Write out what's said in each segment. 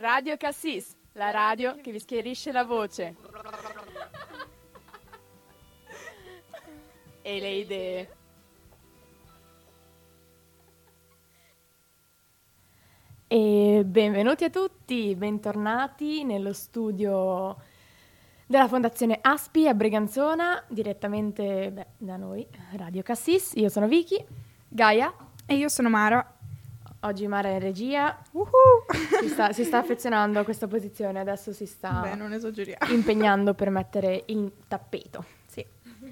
Radio Cassis, la radio che vi schiarisce la voce. E le idee. E benvenuti a tutti, bentornati nello studio della Fondazione Aspi a Briganzona, direttamente beh, da noi, Radio Cassis. Io sono Vicky, Gaia e io sono Mara. Oggi Mara è in regia, si sta, si sta, affezionando a questa posizione, adesso si sta Beh, impegnando per mettere il tappeto. Sì,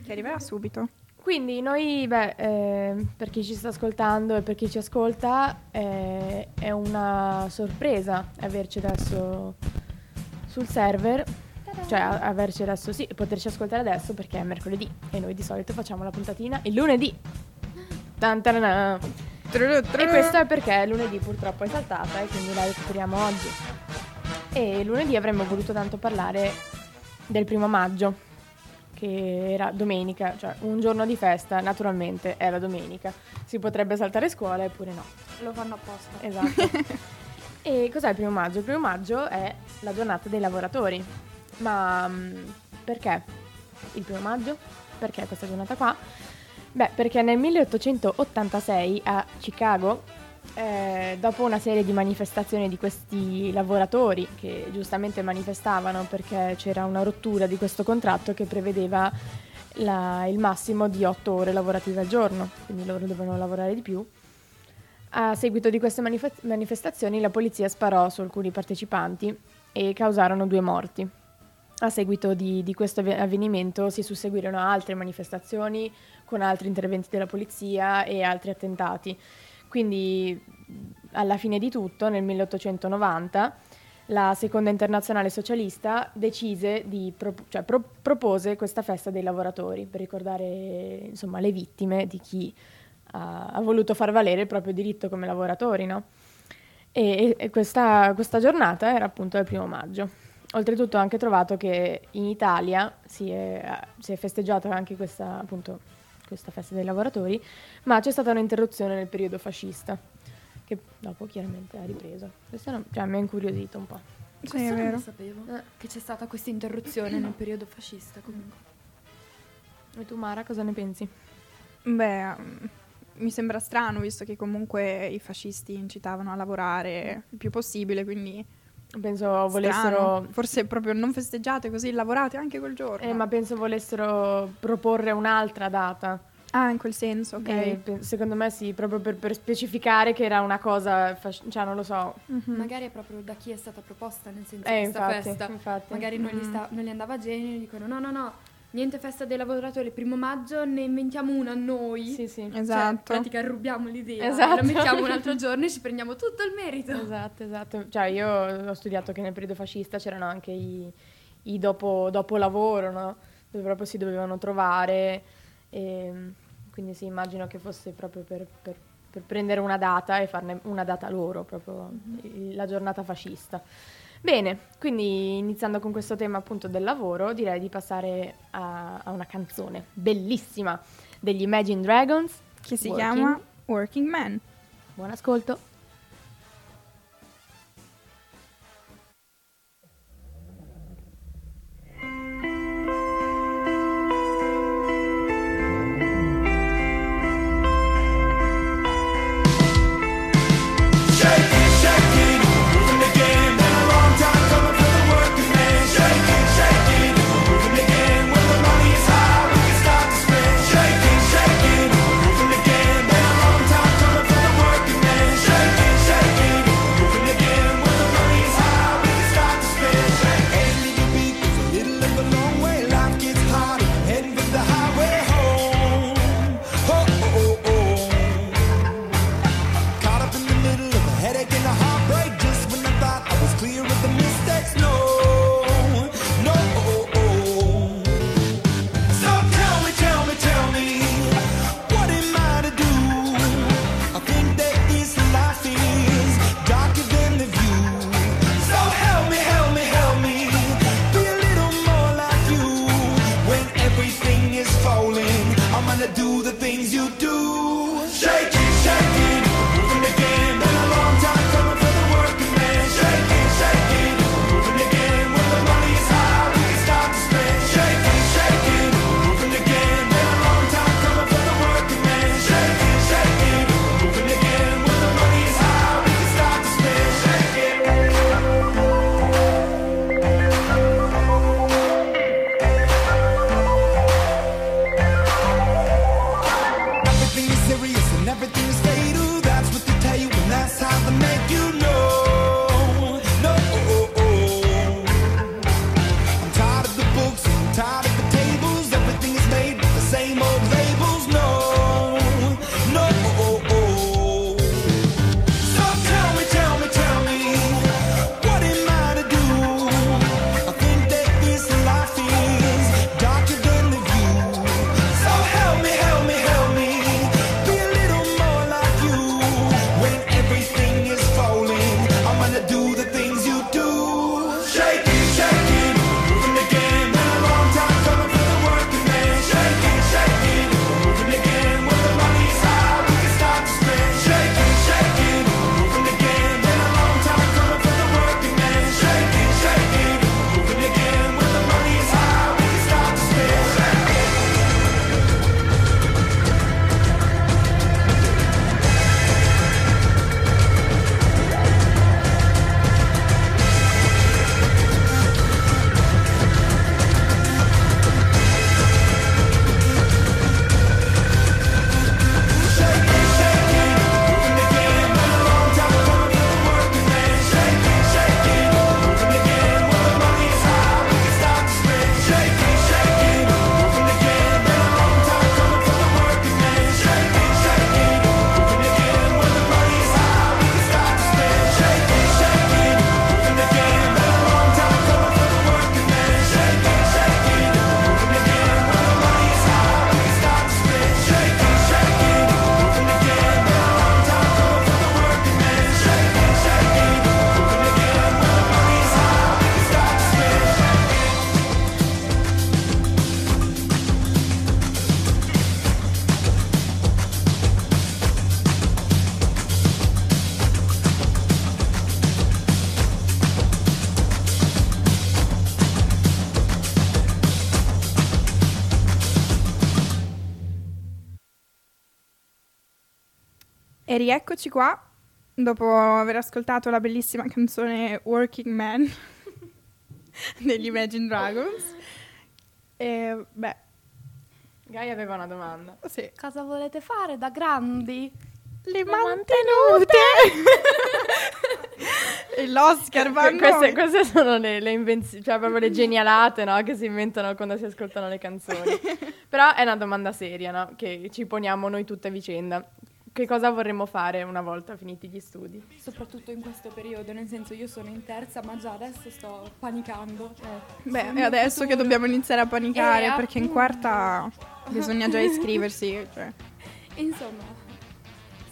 che arriverà subito. Quindi noi, beh, eh, per chi ci sta ascoltando e per chi ci ascolta, eh, è una sorpresa averci adesso sul server, cioè averci adesso, sì, poterci ascoltare adesso perché è mercoledì e noi di solito facciamo la puntatina il lunedì. Tan e questo è perché lunedì purtroppo è saltata e quindi la recuperiamo oggi. E lunedì avremmo voluto tanto parlare del primo maggio, che era domenica, cioè un giorno di festa, naturalmente è la domenica. Si potrebbe saltare scuola eppure no. Lo fanno apposta. Esatto. e cos'è il primo maggio? Il primo maggio è la giornata dei lavoratori. Ma mm, perché il primo maggio? Perché questa giornata qua? Beh, perché nel 1886 a Chicago, eh, dopo una serie di manifestazioni di questi lavoratori che giustamente manifestavano perché c'era una rottura di questo contratto che prevedeva la, il massimo di 8 ore lavorative al giorno, quindi loro dovevano lavorare di più. A seguito di queste manif- manifestazioni la polizia sparò su alcuni partecipanti e causarono due morti. A seguito di, di questo avvenimento si susseguirono altre manifestazioni con altri interventi della polizia e altri attentati. Quindi alla fine di tutto, nel 1890, la seconda internazionale socialista decise di pro- cioè, pro- propose questa festa dei lavoratori per ricordare insomma, le vittime di chi ha, ha, voluto far valere il proprio diritto come lavoratori. No? E, e questa, questa giornata era appunto il primo maggio. Oltretutto ho anche trovato che in Italia si è, si è festeggiata anche questa, appunto, questa festa dei lavoratori, ma c'è stata un'interruzione nel periodo fascista, che dopo chiaramente ha ripreso. Questo non, cioè, mi ha incuriosito un po'. Sì, è vero. Non sapevo eh. che c'è stata questa interruzione nel periodo fascista comunque. E tu Mara cosa ne pensi? Beh, um, mi sembra strano visto che comunque i fascisti incitavano a lavorare il più possibile, quindi Penso volessero. Forse proprio non festeggiate così, lavorate anche quel giorno. Eh, ma penso volessero proporre un'altra data. Ah, in quel senso, ok. Eh, secondo me sì, proprio per, per, specificare che era una cosa, fasc- cioè non lo so. Mm-hmm. Magari è proprio da chi è stata proposta, nel senso eh, questa infatti, festa. Infatti. Magari non, gli sta- non gli andava a genio e dicono no, no, no, niente festa dei lavoratori, primo maggio ne inventiamo una noi. Sì, sì. Cioè, esatto. in pratica rubiamo l'idea, esatto. la mettiamo un altro giorno e ci prendiamo tutto il merito. Esatto, esatto. Cioè io ho studiato che nel periodo fascista c'erano anche i, i dopo, dopo, lavoro, no? Dove proprio si dovevano trovare. E, quindi sì, immagino che fosse proprio per, per, per prendere una data e farne una data loro, proprio mm-hmm. la giornata fascista. Bene, quindi iniziando con questo tema appunto del lavoro, direi di passare a, a una canzone bellissima degli Imagine Dragons che si Working. chiama Working Man. Buon ascolto. Rieccoci qua, dopo aver ascoltato la bellissima canzone Working Man degli Imagine Dragons. E, beh, Gaia aveva una domanda. sì. Cosa volete fare da grandi? Le mantenute! e l'Oscar va a Que- queste, queste sono le, le invenzioni, cioè proprio le genialate, no? Che si inventano quando si ascoltano le canzoni. Però è una domanda seria, no? Che ci poniamo noi tutte a vicenda. Che cosa vorremmo fare una volta finiti gli studi? Soprattutto in questo periodo, nel senso io sono in terza, ma già adesso sto panicando. Beh, sul è adesso che futuro. dobbiamo iniziare a panicare Eh, perché in appunto. quarta bisogna già iscriversi. Cioè. Insomma,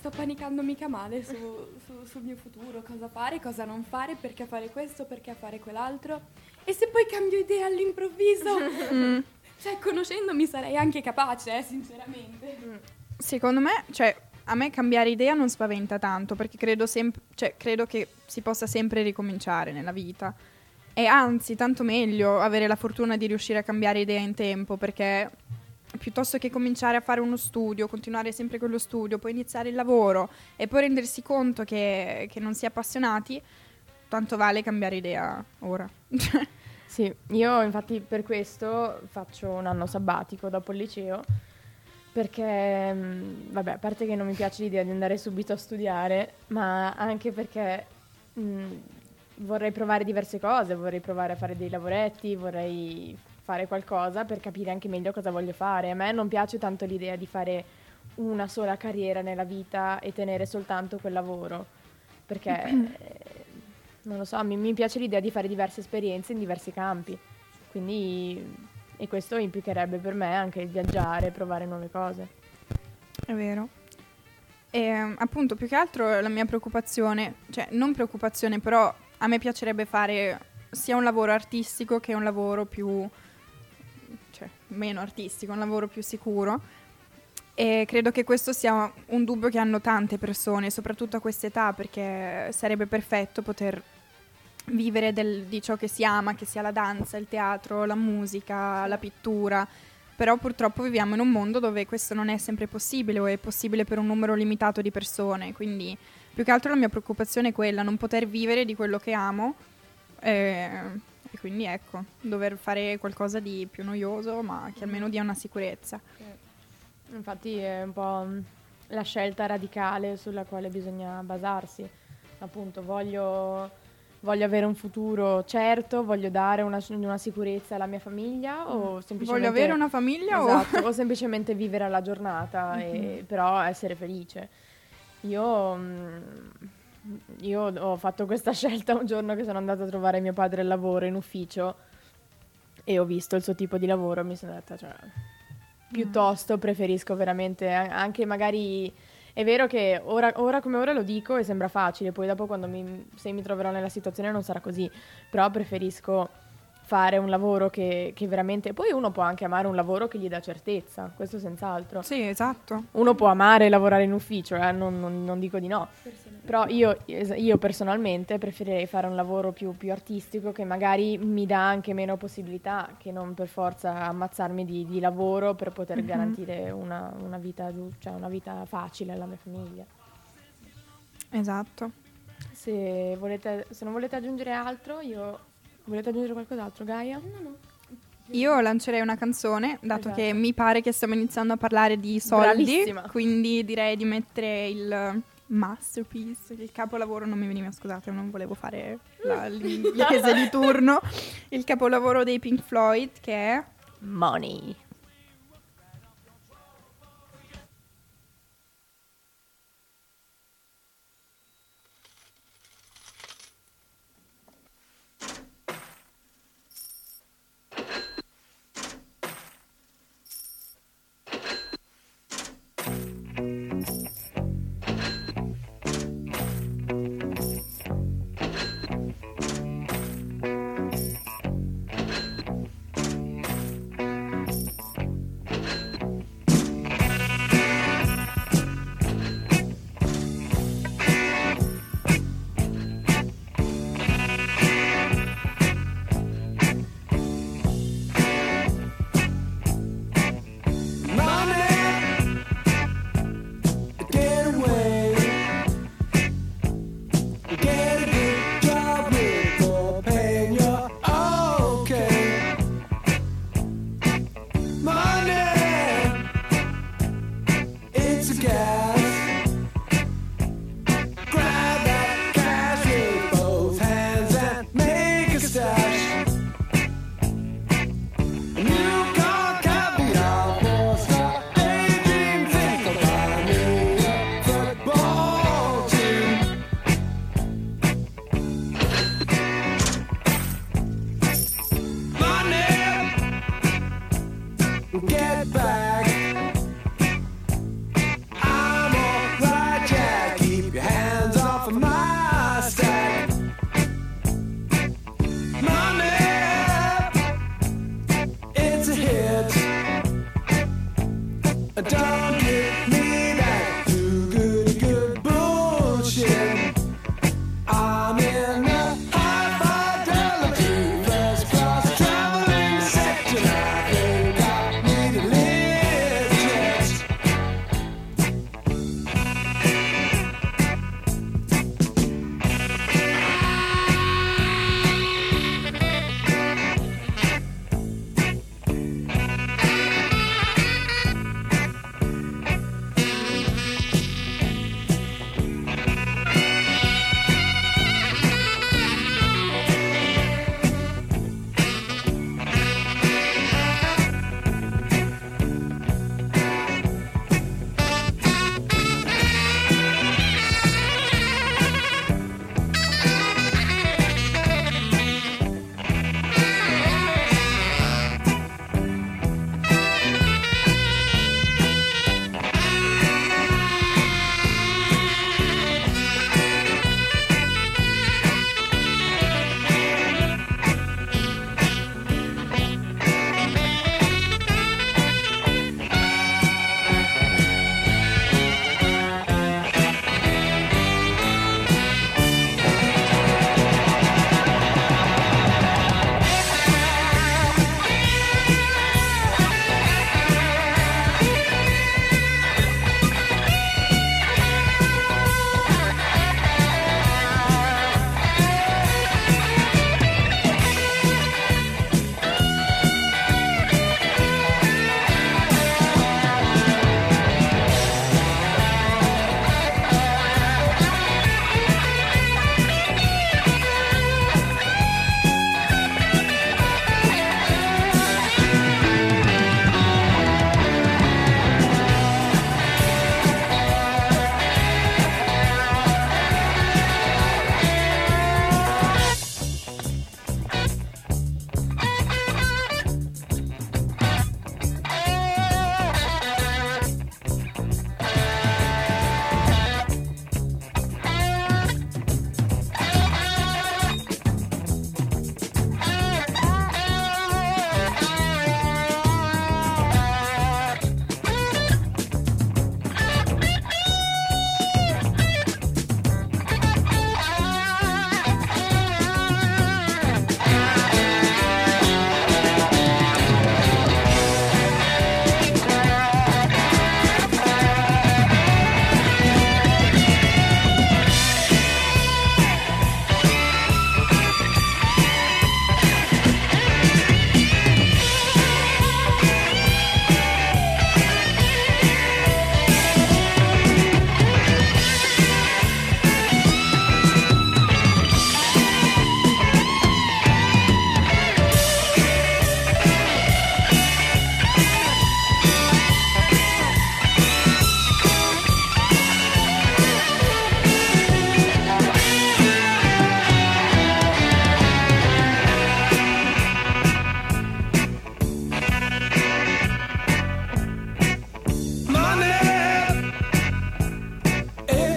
sto panicando mica male su- su- sul mio futuro, cosa fare, cosa non fare, perché fare questo, perché fare quell'altro. E se poi cambio idea all'improvviso? Mm. cioè, conoscendomi sarei anche capace, eh, sinceramente. Secondo me, cioè, a me cambiare idea non spaventa tanto perché credo, sem- cioè, credo che si possa sempre ricominciare nella vita. E anzi, tanto meglio avere la fortuna di riuscire a cambiare idea in tempo perché piuttosto che cominciare a fare uno studio, continuare sempre con lo studio, poi iniziare il lavoro e poi rendersi conto che, che non si è appassionati, tanto vale cambiare idea ora. Sì, io infatti per questo faccio un anno sabbatico dopo il liceo, perché, mh, vabbè, a parte che non mi piace l'idea di andare subito a studiare, ma anche perché mh, vorrei provare diverse cose, vorrei provare a fare dei lavoretti, vorrei fare qualcosa per capire anche meglio cosa voglio fare. A me non piace tanto l'idea di fare una sola carriera nella vita e tenere soltanto quel lavoro, perché... eh, non lo so, mi, mi piace l'idea di fare diverse esperienze in diversi campi. Quindi, e questo implicherebbe per me anche il viaggiare, provare nuove cose. È vero. E appunto, più che altro la mia preoccupazione, cioè non preoccupazione, però a me piacerebbe fare sia un lavoro artistico che un lavoro più, cioè meno artistico, un lavoro più sicuro. E credo che questo sia un dubbio che hanno tante persone, soprattutto a quest'età, perché sarebbe perfetto poter vivere del- di ciò che si ama, che sia la danza, il teatro, la musica, la pittura. Però purtroppo viviamo in un mondo dove questo non è sempre possibile o è possibile per un numero limitato di persone. Quindi più che altro la mia preoccupazione è quella, non poter vivere di quello che amo. eh, e quindi ecco, dover fare qualcosa di più noioso, ma che almeno dia una sicurezza. Infatti è un po' la scelta radicale sulla quale bisogna basarsi. Appunto, voglio, voglio avere un futuro certo, voglio dare una, una sicurezza alla mia famiglia o semplicemente... Voglio avere una famiglia Esatto, o... o semplicemente vivere alla giornata e però essere felice. Io, mm, io ho fatto questa scelta un giorno che sono andata a trovare mio padre al lavoro in ufficio e ho visto il suo tipo di lavoro e mi sono detta, cioè, piuttosto preferisco veramente, anche magari... È vero che ora, ora come ora lo dico e sembra facile, poi dopo quando mi, se mi troverò nella situazione non sarà così, però preferisco fare un lavoro che, che veramente... Poi uno può anche amare un lavoro che gli dà certezza, questo senz'altro. Sì, esatto. Uno può amare lavorare in ufficio, eh, non, non- non dico di no, però io, io personalmente preferirei fare un lavoro più, più artistico che magari mi dà anche meno possibilità, che non per forza ammazzarmi di, di lavoro per poter Mhm. garantire una, una vita, cioè una vita facile alla mia famiglia. Esatto. Se, volete, se non volete aggiungere altro, io... Volete aggiungere qualcos'altro, Gaia? No, no. Io lancerei una canzone, dato Esatto. che mi pare che stiamo iniziando a parlare di soldi, Bravissima. quindi direi di mettere il masterpiece, il capolavoro, non mi veniva, scusate, non volevo fare la- l'inglese di turno, il capolavoro dei Pink Floyd che è Money.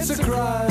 a cry.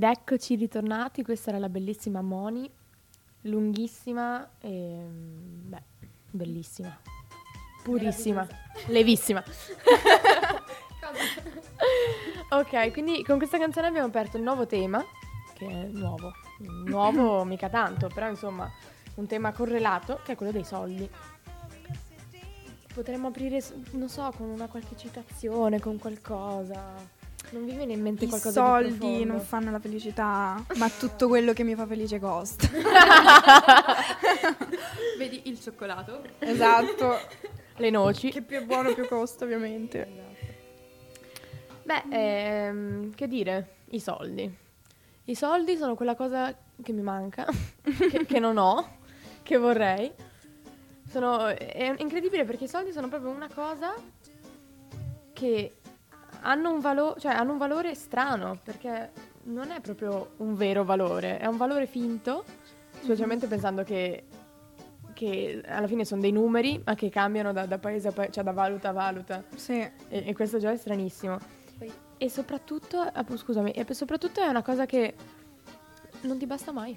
Ed eccoci ritornati, questa era la bellissima Moni, lunghissima e beh, bellissima, purissima, levissima. ok, quindi con questa canzone abbiamo aperto il nuovo tema, che è nuovo, nuovo mica tanto, però insomma un tema correlato, che è quello dei soldi. Potremmo aprire, non so, con una qualche citazione, con qualcosa. Non vi viene in mente I qualcosa di soldi profondo? non fanno la felicità, ma tutto quello che mi fa felice costa. Vedi il cioccolato? esatto. Le noci. Che più è buono più costa, ovviamente. Beh, ehm, che dire? I soldi. I soldi sono quella cosa che mi manca, che, che non ho, che vorrei. Sono, è incredibile perché i soldi sono proprio una cosa che hanno un, valo- cioè, hanno un valore strano, perché non è proprio un vero valore, è un valore finto, specialmente pensando che, che alla fine sono dei numeri, ma che cambiano da, da paese a paese, cioè da valuta a valuta. Sì. E, e questo già è stranissimo. Poi- E soprattutto, ah, scusami, e soprattutto è una cosa che non ti basta mai.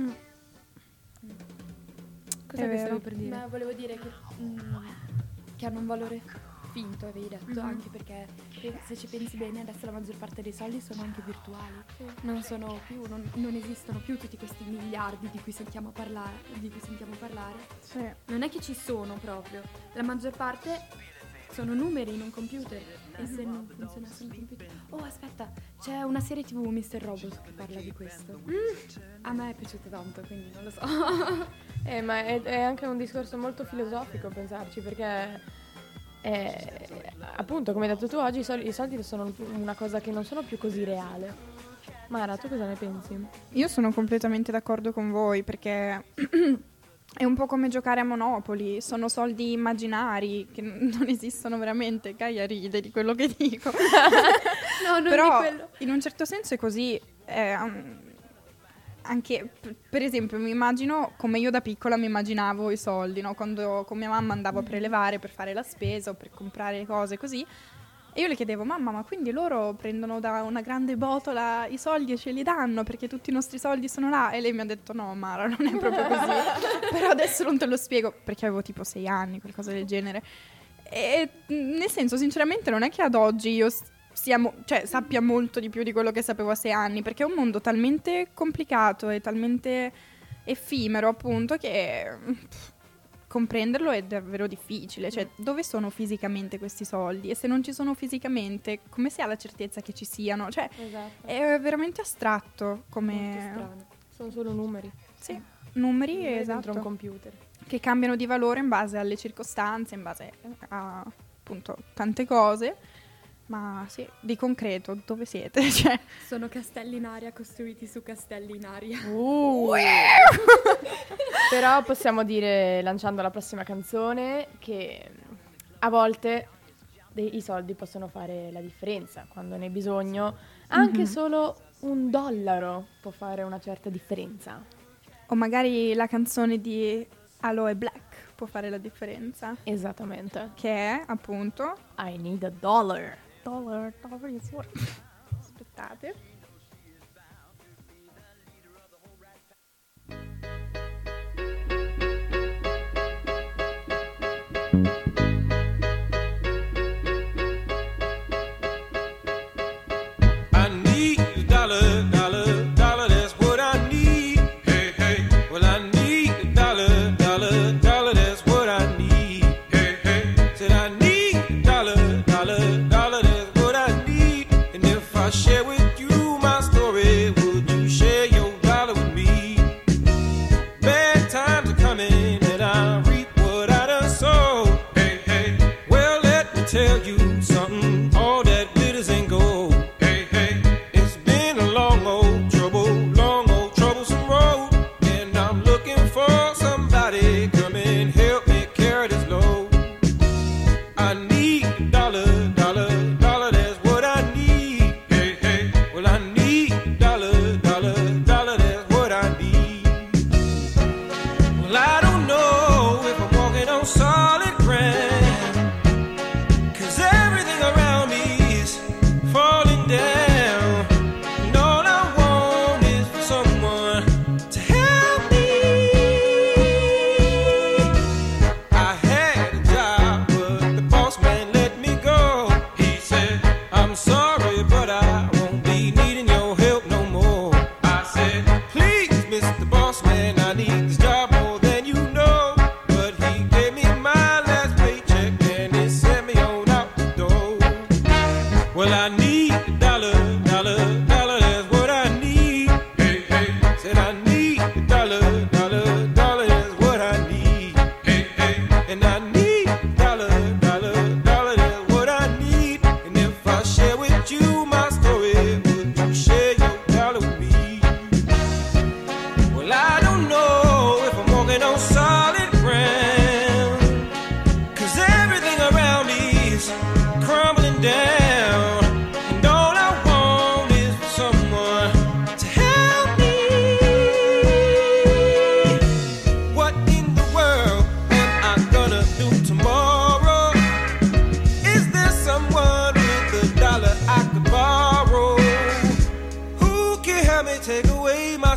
Mm. Cos'è È che vero. stavi per dire? Ma volevo dire che, mm, che hanno un valore finto, avevi detto, Mhm. anche perché se- ci pensi bene adesso la maggior parte dei soldi sono anche virtuali. Non sono più, non, non esistono più tutti questi miliardi di cui sentiamo parlare, di cui sentiamo parlare. Sì. Non è che ci sono proprio. La maggior parte sono numeri in un computer. E se non funzionasse un computer. Oh, aspetta, c'è una serie TV Mr. Robot che parla di questo. A me è piaciuto tanto, quindi non lo so. Eh, ma è, è anche un discorso molto filosofico pensarci, perché è- appunto, come hai detto tu oggi, i soldi, sono una cosa che non sono più così reale. Mara, tu cosa ne pensi? Io sono completamente d'accordo con voi perché è un po' come giocare a Monopoli, sono soldi immaginari che non esistono veramente. Gaia ride di quello che dico. no, non Però in un certo senso è così. eh, um, anche per esempio, mi immagino come io da piccola mi immaginavo i soldi, no? quando con mia mamma andavo a prelevare per fare la spesa o per comprare cose così. E io le chiedevo, mamma, ma quindi loro prendono da una grande botola i soldi e ce li danno perché tutti i nostri soldi sono là? E lei mi ha detto, no, Mara, non è proprio così. Però adesso non te lo spiego perché avevo tipo sei anni, qualcosa del genere. E nel senso, sinceramente, non è che ad oggi io s- sia mo- cioè, sappia molto di più di quello che sapevo a sei anni, perché è un mondo talmente complicato e talmente effimero, appunto, che pff, comprenderlo è davvero difficile. Cioè, dove sono fisicamente questi soldi? E se non ci sono fisicamente, come si ha la certezza che ci siano? Cioè, Esatto. è veramente astratto come. Sono solo numeri. sì, numeri Numeri dentro esatto, un computer. che cambiano di valore in base alle circostanze, in base a appunto tante cose. Ma sì, di concreto, dove siete? Cioè, Sono castelli in aria costruiti su castelli in aria. Uh. Però possiamo dire, lanciando la prossima canzone, che a volte dei- i soldi possono fare la differenza quando ne hai bisogno. Anche Mhm. solo un dollaro può fare una certa differenza. o magari la canzone di Aloe Black può fare la differenza. Esattamente. Che è appunto I need a dollar. Dollar, dollar is worth. Aspettate. I need a dollar, so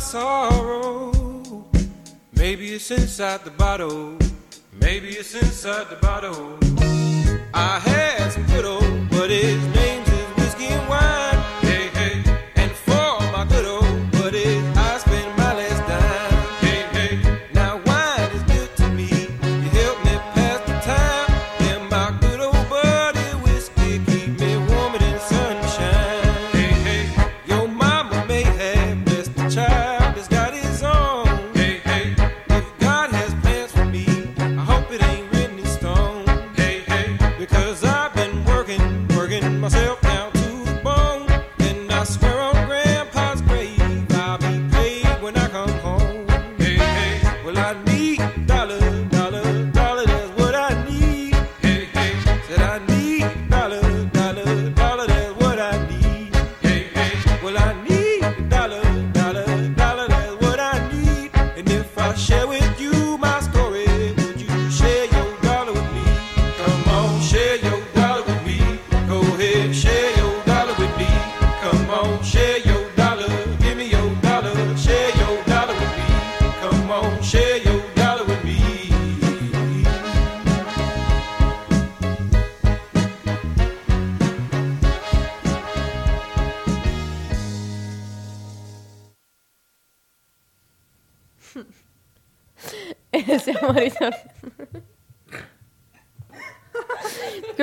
sorrow? Maybe it's inside the bottle. Maybe it's inside the bottle. I had some good old, but his name's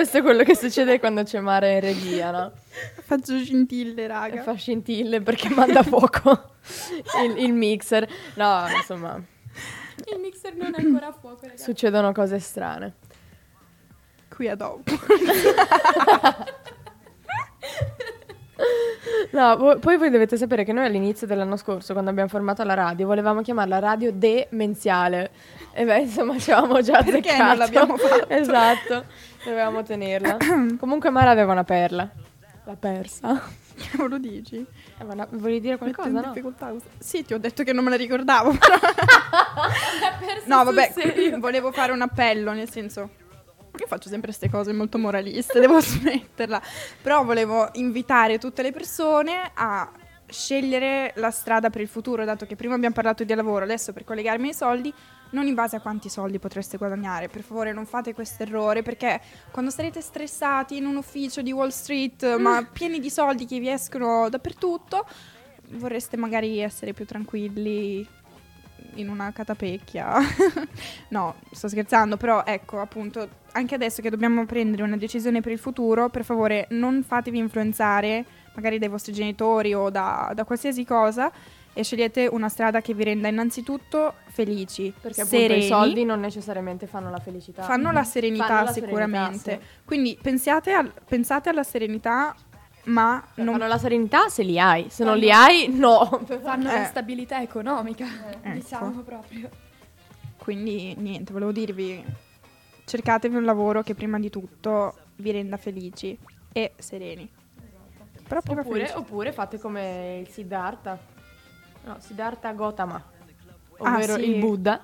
Questo è quello che succede quando c'è mare in regia, no? Faccio scintille, raga. fa scintille perché manda fuoco il, il mixer. No, insomma, Il mixer non è ancora a fuoco, ragazzi. succedono cose strane. Qui a dopo. No, poi voi dovete sapere che noi all'inizio dell'anno scorso, quando abbiamo formato la radio, volevamo chiamarla radio demenziale. E beh, insomma, ci avevamo già Perché azzeccato. non l'abbiamo fatto? Esatto, dovevamo tenerla. Comunque Mara aveva una perla. L'ha persa. Che lo dici? Eh, ma no, volevi dire qualcosa, no? difficoltà. Sì, ti ho detto che non me la ricordavo. no, vabbè, volevo fare un appello, nel senso... Io faccio sempre queste cose molto moraliste, devo smetterla. Però volevo invitare tutte le persone a scegliere la strada per il futuro, dato che prima abbiamo parlato di lavoro, adesso per collegarmi ai soldi, non in base a quanti soldi potreste guadagnare. Per favore, non fate questo errore, perché quando sarete stressati in un ufficio di Wall Street, ma pieni di soldi che vi escono dappertutto, vorreste magari essere più tranquilli in una catapecchia. no, sto scherzando, però ecco, appunto, anche adesso che dobbiamo prendere una decisione per il futuro, per favore non fatevi influenzare magari dai vostri genitori o da, da qualsiasi cosa e scegliete una strada che vi renda innanzitutto felici, Perché appunto sereni, i soldi non necessariamente fanno la felicità. fanno la serenità Fanno la sicuramente. serenità, Quindi pensiate, al- pensate alla serenità, ma sì. non Fanno la serenità se li hai, se non Fanno- li hai, no. Fanno Eh. la stabilità economica, Ecco. diciamo proprio. Quindi niente, volevo dirvi, cercatevi un lavoro che prima di tutto vi renda felici e sereni. Però prima Oppure, felici. oppure fate come il Siddhartha. No, Siddhartha Gautama. Ah, Ovvero sì. il Buddha.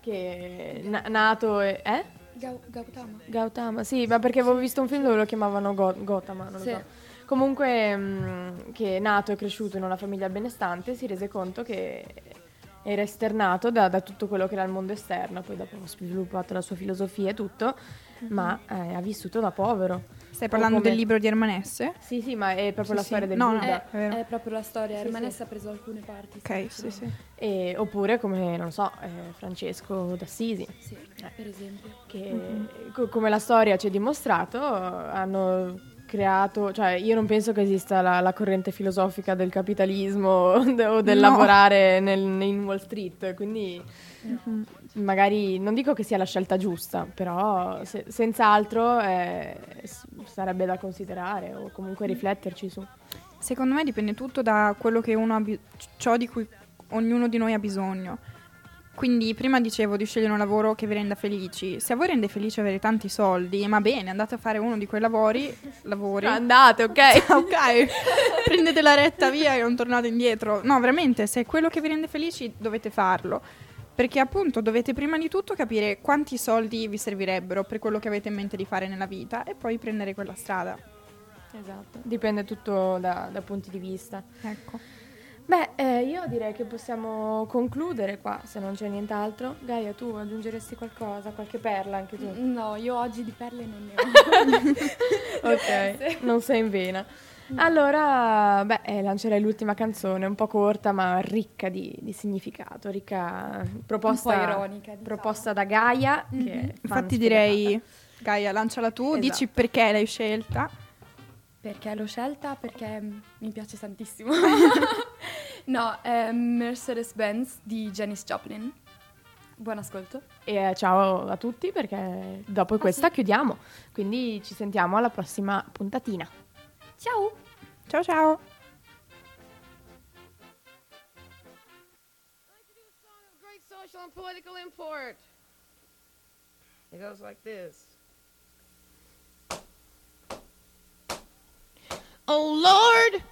Che è na- nato e... Eh? Gau- Gautama. Gautama, sì, ma perché avevo visto un film dove lo chiamavano Go- Gautama, non lo Sì. so. Comunque, mm, che è nato e cresciuto in una famiglia benestante, si rese conto che era esternato da, da tutto quello che era il mondo esterno, poi dopo ha sviluppato la sua filosofia e tutto, ma eh, ha vissuto da povero. Stai parlando come- del libro di Ermanesse? Sì, sì, ma è proprio Sì, la sì. storia del No, Buddha. è. È proprio la storia. Sì, Ermanessa sì. ha preso alcune parti. Ok, sì, sì. E- oppure come, non so, eh, Francesco d'Assisi, Sì, per esempio. che co- come la storia ci ha dimostrato, hanno creato, cioè io non penso che esista la, la corrente filosofica del capitalismo o del No. lavorare nel- in Wall Street, quindi magari non dico che sia la scelta giusta, però se- senz'altro eh, sarebbe da considerare o comunque rifletterci su. Secondo me dipende tutto da quello che uno ha bi- ciò di cui ognuno di noi ha bisogno. Quindi prima dicevo di scegliere un lavoro che vi renda felici. Se a voi rende felice avere tanti soldi, ma bene, andate a fare uno di quei lavori, lavori. Andate, ok? ok, prendete la retta via e non tornate indietro. No, veramente, se è quello che vi rende felici, dovete farlo. Perché appunto dovete prima di tutto capire quanti soldi vi servirebbero per quello che avete in mente di fare nella vita e poi prendere quella strada. Esatto, dipende tutto da, da punti di vista. Ecco. Beh, eh, io direi che possiamo concludere qua, se non c'è nient'altro. Gaia, tu aggiungeresti qualcosa, qualche perla anche tu? No, io oggi di perle non ne ho. ok, non sei in vena. Allora, beh, eh, lancerei l'ultima canzone, un po' corta ma ricca di, di significato, ricca proposta, Un po' ironica, diciamo. proposta da Gaia. che fan Infatti direi, Gaia, lanciala tu, Esatto. dici perché l'hai scelta. Perché l'ho scelta? Perché mm, mi piace tantissimo. no, è Mercedes-Benz di Janis Joplin. Buon ascolto. E eh, ciao a tutti perché dopo questa sì. chiudiamo, quindi ci sentiamo alla prossima puntatina. Ciao! Ciao ciao. great social and political import. It goes like this. Oh Lord,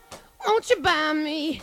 won't you buy me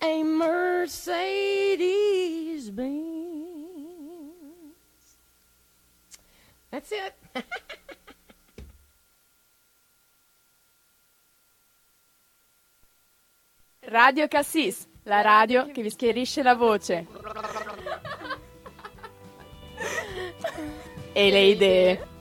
a Mercedes Benz? That's it. Radio Cassis, la radio che vi schierisce la voce. e le idee.